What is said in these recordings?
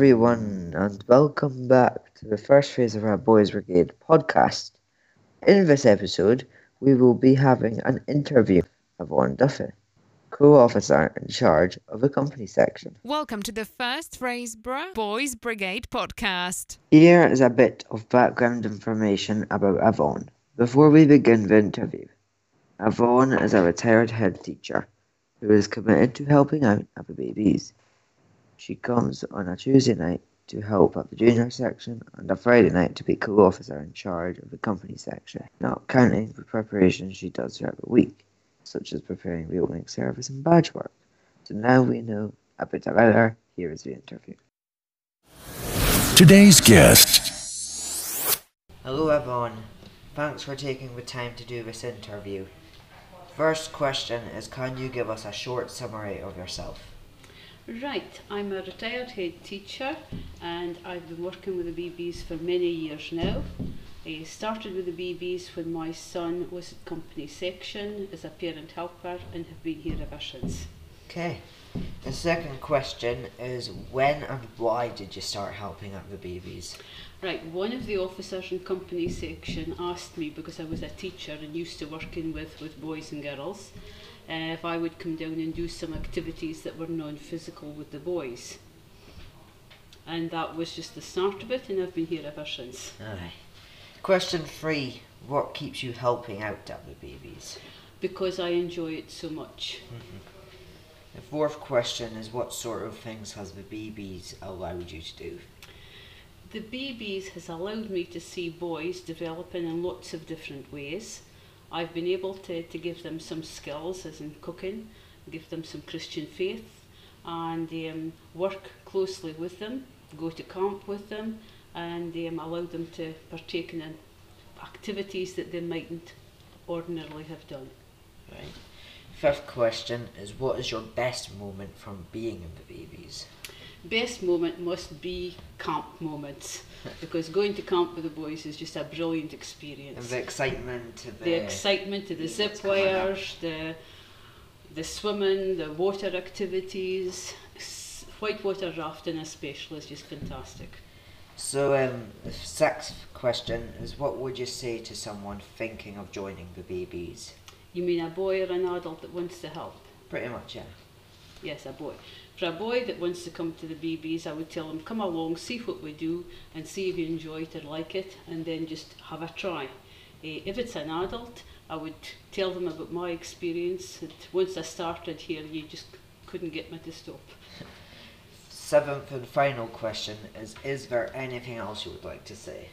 everyone, and welcome back to the first Fraserburgh Boys Brigade podcast. In this episode, we will be having an interview of Yvonne Duffy, co officer in charge of the company section. Welcome to the First Fraserburgh Boys Brigade podcast. Here is a bit of background information about Yvonne before we begin the interview. Yvonne is a retired head teacher who is committed to helping out other BBs. She comes on a Tuesday night to help at the junior section and a Friday night to be co-officer in charge of the company section, not counting the preparations she does throughout the week, such as preparing the opening service and badge work. So now we know a bit about her, here is the interview. today's guest. Hello Yvonne, thanks for taking the time to do this interview. First question is can you give us a short summary of yourself? Right, I'm a retired head teacher and I've been working with the BBs for many years now. I started with the BBs when my son was at company section as a parent helper and have been here ever since. Okay. The second question is when and why did you start helping out the BBs? Right, one of the officers in company section asked me because I was a teacher and used to working with, with boys and girls uh, if I would come down and do some activities that were non-physical with the boys. And that was just the start of it and I've been here ever since. Aye. Question three. What keeps you helping out at the BBs? because I enjoy it so much. The fourth question is what sort of things has the BBs allowed you to do? The BBs has allowed me to see boys developing in lots of different ways. I've been able to, to give them some skills, as in cooking, give them some Christian faith, and um, work closely with them, go to camp with them, and um, allow them to partake in activities that they mightn't ordinarily have done. Right. Fifth question is what is your best moment from being in the BBs? Best moment must be camp moments because going to camp with the boys is just a brilliant And experience. the excitement the, the excitement the zip wires, the the swimming, the water activities, whitewater rafting especially is just fantastic. So um the sixth question is what would you say to someone thinking of joining the BBs? You mean a boy or an adult that wants to help? Pretty much, yeah. Yes, a boy. For a boy that wants to come to the BBs, I would tell him, come along, see what we do, and see if you enjoy it or like it, and then just have a try. Eh, if it's an adult, I would tell them about my experience. That once I started here, you just couldn't get me to stop. Seventh and final question is Is there anything else you would like to say?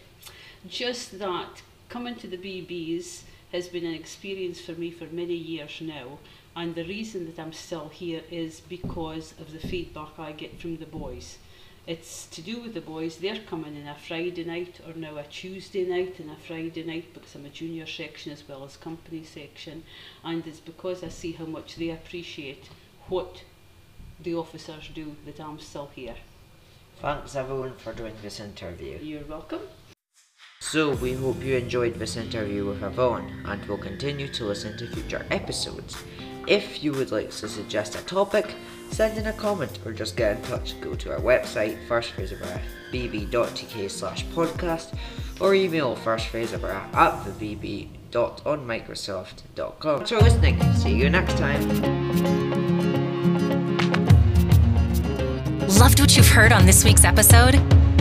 Just that coming to the BBs has been an experience for me for many years now, and the reason that I'm still here is because of the feedback I get from the boys. It's to do with the boys, they're coming in a Friday night or now a Tuesday night and a Friday night because I'm a junior section as well as company section, and it's because I see how much they appreciate what the officers do that I'm still here. Thanks everyone for doing this interview. You're welcome. So we hope you enjoyed this interview with Yvonne and will continue to listen to future episodes. If you would like to suggest a topic, send in a comment or just get in touch. Go to our website firstfraserburgh.bb.tk slash podcast or email firstfraserburgh at the bb.onmicrosoft.com. Thanks for listening. See you next time. Loved what you've heard on this week's episode?